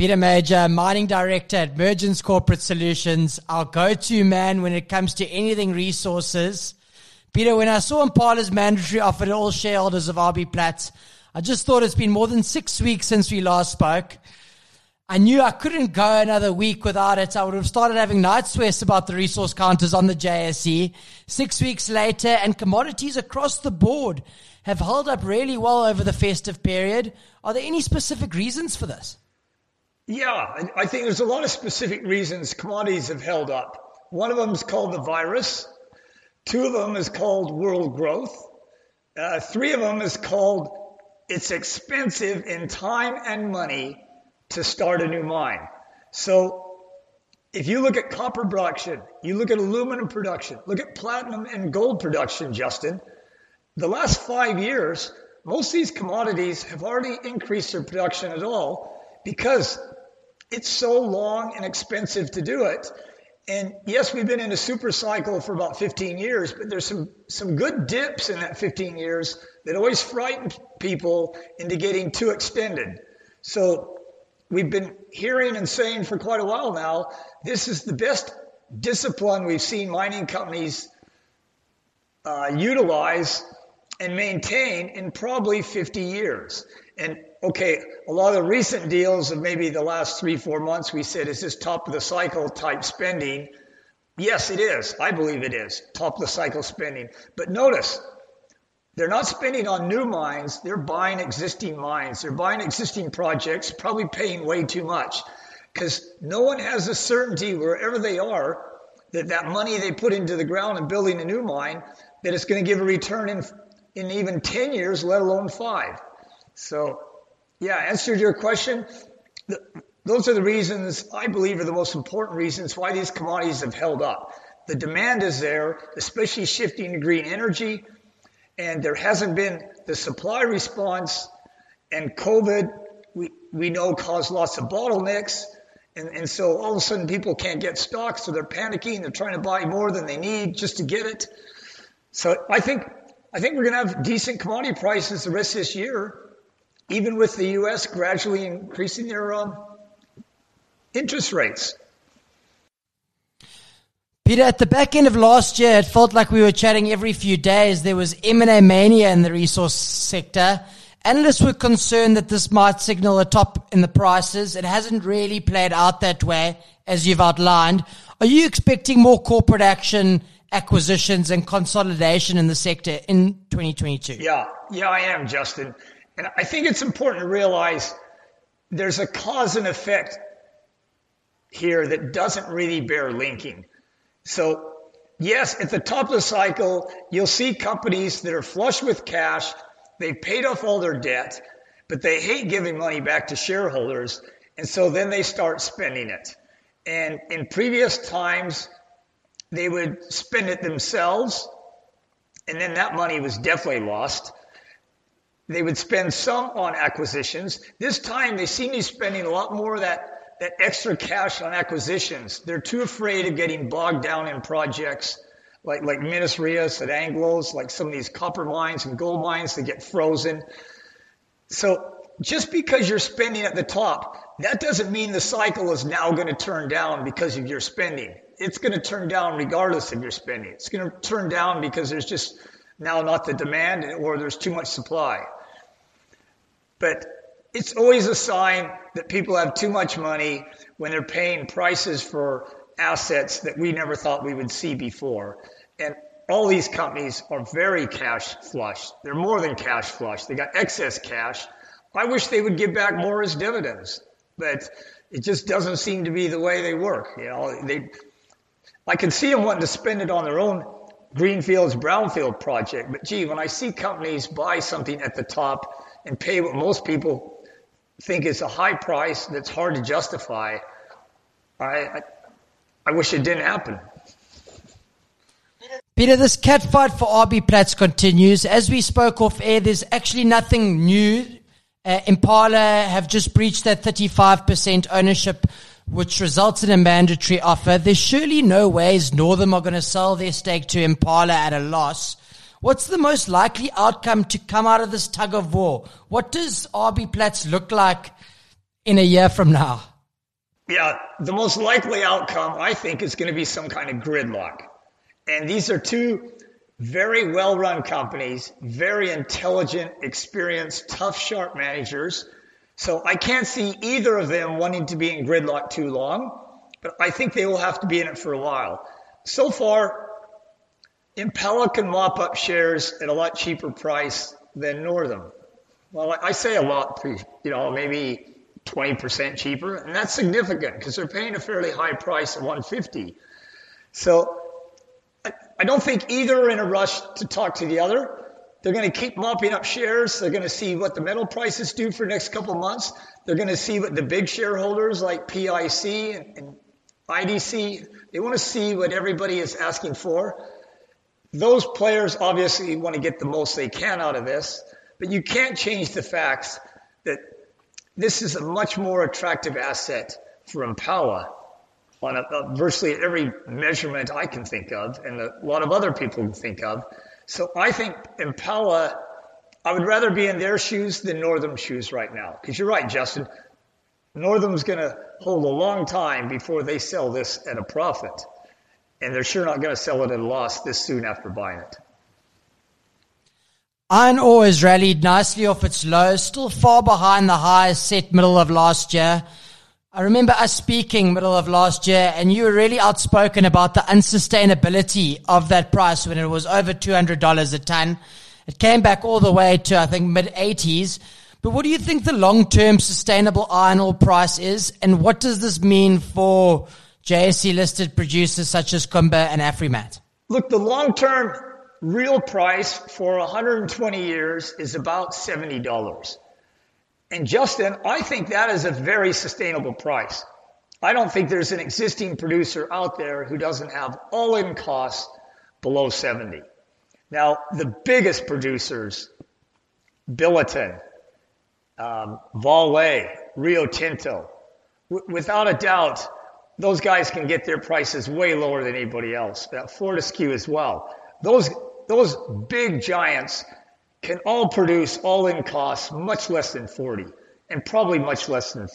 Peter Major, Mining Director at Mergence Corporate Solutions, our go-to man when it comes to anything resources. Peter, when I saw Impala's mandatory offer to all shareholders of RB Plats, I just thought it's been more than six weeks since we last spoke. I knew I couldn't go another week without it. I would have started having night sweats about the resource counters on the JSE. Six weeks later, and commodities across the board have held up really well over the festive period. Are there any specific reasons for this? Yeah, I think there's a lot of specific reasons commodities have held up. One of them is called the virus. Two of them is called world growth. Uh, three of them is called it's expensive in time and money to start a new mine. So if you look at copper production, you look at aluminum production, look at platinum and gold production, Justin, the last five years, most of these commodities have already increased their production at all because it's so long and expensive to do it. And yes, we've been in a super cycle for about 15 years, but there's some, some good dips in that 15 years that always frighten people into getting too extended. So we've been hearing and saying for quite a while now, this is the best discipline we've seen mining companies uh, utilize and maintain in probably 50 years. And okay, a lot of the recent deals of maybe the last three, four months, we said, is this top of the cycle type spending? Yes, it is. I believe it is top of the cycle spending. But notice, they're not spending on new mines. They're buying existing mines. They're buying existing projects, probably paying way too much because no one has a certainty wherever they are that that money they put into the ground and building a new mine, that it's going to give a return in in even 10 years, let alone five. So, yeah, answer to your question. Those are the reasons I believe are the most important reasons why these commodities have held up. The demand is there, especially shifting to green energy, and there hasn't been the supply response. And COVID, we, we know caused lots of bottlenecks. And, and so all of a sudden people can't get stock, so they're panicking. They're trying to buy more than they need just to get it. So I think I think we're going to have decent commodity prices the rest of this year, even with the U.S. gradually increasing their um, interest rates. Peter, at the back end of last year, it felt like we were chatting every few days. There was M&A mania in the resource sector. Analysts were concerned that this might signal a top in the prices. It hasn't really played out that way, as you've outlined. Are you expecting more corporate action acquisitions and consolidation in the sector in 2022? Yeah, yeah, I am, Justin. And I think it's important to realize there's a cause and effect here that doesn't really bear linking. So, yes, at the top of the cycle, you'll see companies that are flush with cash, they've paid off all their debt, but they hate giving money back to shareholders. And so then they start spending it. And in previous times, they would spend it themselves, and then that money was definitely lost. They would spend some on acquisitions. This time they seem to be spending a lot more of that, that extra cash on acquisitions. They're too afraid of getting bogged down in projects like, like Minas Rios at Anglos, like some of these copper mines and gold mines that get frozen. So just because you're spending at the top, that doesn't mean the cycle is now going to turn down because of your spending it's going to turn down regardless of your spending. It's going to turn down because there's just now not the demand or there's too much supply. But it's always a sign that people have too much money when they're paying prices for assets that we never thought we would see before. And all these companies are very cash flush. They're more than cash flush. They got excess cash. I wish they would give back more as dividends, but it just doesn't seem to be the way they work. You know, they I can see them wanting to spend it on their own greenfields, brownfield project. But gee, when I see companies buy something at the top and pay what most people think is a high price that's hard to justify, I, I, I wish it didn't happen. Peter, this catfight for RB Plats continues. As we spoke off air, there's actually nothing new. Uh, Impala have just breached that 35% ownership which results in a mandatory offer, there's surely no ways Northam are going to sell their stake to Impala at a loss. What's the most likely outcome to come out of this tug of war? What does RB Plats look like in a year from now? Yeah, the most likely outcome, I think, is going to be some kind of gridlock. And these are two very well run companies, very intelligent, experienced, tough, sharp managers. So I can't see either of them wanting to be in gridlock too long, but I think they will have to be in it for a while. So far, Impala can mop up shares at a lot cheaper price than Northam. Well, I say a lot, you know, maybe 20% cheaper, and that's significant because they're paying a fairly high price at 150. So I don't think either are in a rush to talk to the other. They're going to keep mopping up shares. They're going to see what the metal prices do for the next couple months. They're going to see what the big shareholders like PIC and, and IDC, they want to see what everybody is asking for. Those players obviously want to get the most they can out of this, but you can't change the facts that this is a much more attractive asset for Impala on a, a virtually every measurement I can think of and a lot of other people can think of. So I think Impala, I would rather be in their shoes than Northam's shoes right now. Because you're right, Justin. Northam's going to hold a long time before they sell this at a profit. And they're sure not going to sell it at a loss this soon after buying it. Iron ore has rallied nicely off its lows, still far behind the highs set middle of last year. I remember us speaking middle of last year and you were really outspoken about the unsustainability of that price when it was over $200 a ton. It came back all the way to, I think, mid 80s. But what do you think the long term sustainable iron ore price is? And what does this mean for JSE listed producers such as Kumba and Afrimat? Look, the long term real price for 120 years is about $70. And Justin, I think that is a very sustainable price. I don't think there's an existing producer out there who doesn't have all in costs below 70. Now, the biggest producers, Billiton, um, Vale, Rio Tinto, w- without a doubt, those guys can get their prices way lower than anybody else. That Fortescue as well. Those, those big giants can all produce all in costs much less than 40 and probably much less than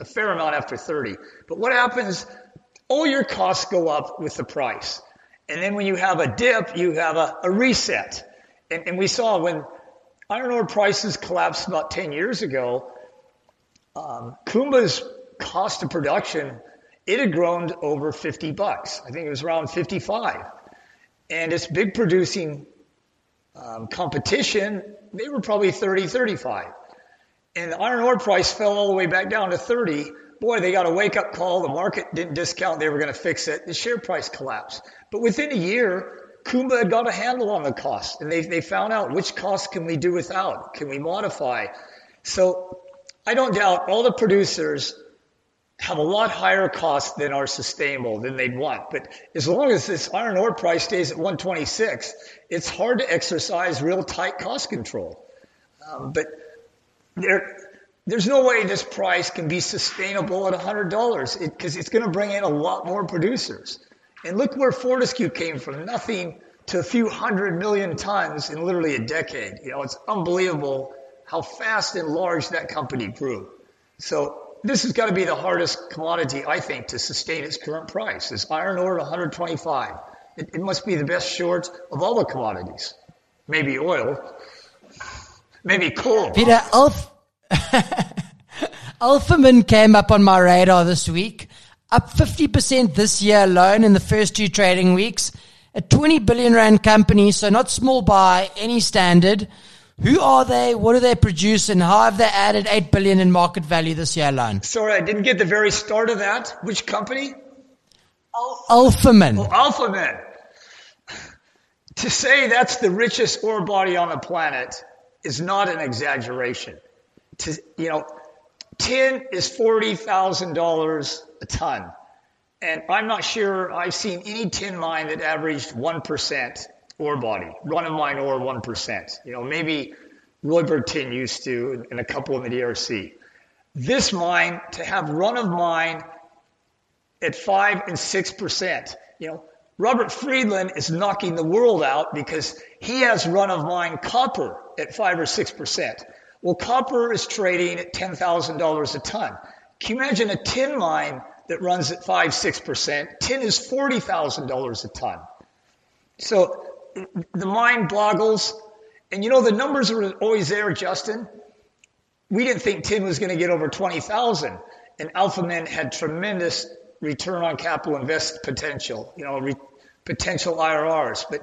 a fair amount after 30. But what happens? All your costs go up with the price. And then when you have a dip, you have a, a reset. And, and, we saw when iron ore prices collapsed about 10 years ago, um, Kumba's cost of production, it had grown over 50 bucks. I think it was around 55. And its big producing um, competition, they were probably 30, 35. And the iron ore price fell all the way back down to 30. Boy, they got a wake up call. The market didn't discount they were going to fix it. The share price collapsed. But within a year, Kumba had got a handle on the cost and they, they found out which costs can we do without? Can we modify? So I don't doubt all the producers have a lot higher costs than are sustainable than they'd want. But as long as this iron ore price stays at 126, it's hard to exercise real tight cost control. Um, but there, there's no way this price can be sustainable at $100 because it, it's going to bring in a lot more producers. And look where Fortescue came from nothing to a few hundred million tons in literally a decade. You know, it's unbelievable how fast and large that company grew. So this has got to be the hardest commodity, I think, to sustain its current price. Is iron ore at 125? It, it must be the best short of all the commodities. Maybe oil. Maybe coal. Peter, Alf- Alphamin came up on my radar this week, up 50% this year alone in the first two trading weeks. A 20 billion rand company, so not small by any standard. Who are they? What do they produce? And how have they added 8 billion in market value this year alone? Sorry, I didn't get the very start of that. Which company? Alphamin. Oh, Alphamin. To say that's the richest ore body on the planet is not an exaggeration. To, you know, tin is $40,000 a ton. And I'm not sure I've seen any tin mine that averaged 1% ore body, run of mine ore 1%. You know, maybe Tin used to and a couple in the DRC. This mine, to have run of mine at 5 and 6%, you know, Robert Friedland is knocking the world out because he has run of mine copper at 5 or 6%. Well, copper is trading at $10,000 a ton. Can you imagine a tin mine that runs at 5 6%. Tin is $40,000 a ton. So the mind boggles. And you know, the numbers are always there, Justin. We didn't think tin was going to get over 20,000. And Alphamin had tremendous return on capital invest potential, you know, re- potential IRRs. But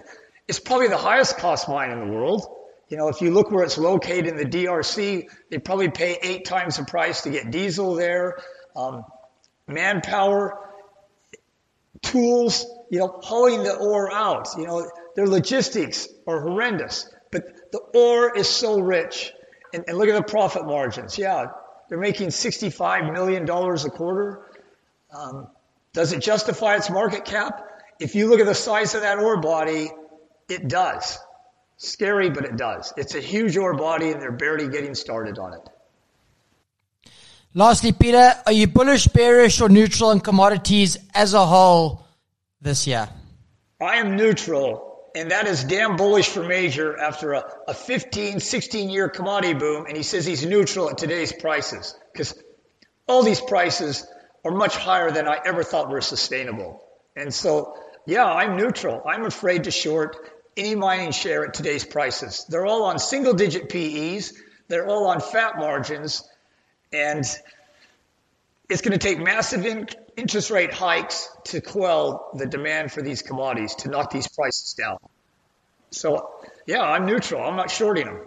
it's probably the highest cost mine in the world. You know, if you look where it's located in the DRC, they probably pay eight times the price to get diesel there, um, manpower, tools, you know, hauling the ore out. You know, their logistics are horrendous, but the ore is so rich. And, and look at the profit margins. Yeah, they're making $65 million a quarter. Um, does it justify its market cap? If you look at the size of that ore body, it does. Scary, but it does. It's a huge ore body and they're barely getting started on it. Lastly, Peter, are you bullish, bearish, or neutral on commodities as a whole this year? I am neutral, and that is damn bullish for Major after a, a 15, 16 year commodity boom, and he says he's neutral at today's prices because all these prices are much higher than I ever thought were sustainable. And so, yeah, I'm neutral. I'm afraid to short any mining share at today's prices. They're all on single digit PEs, they're all on fat margins, and it's going to take massive in- interest rate hikes to quell the demand for these commodities, to knock these prices down. So, yeah, I'm neutral. I'm not shorting them.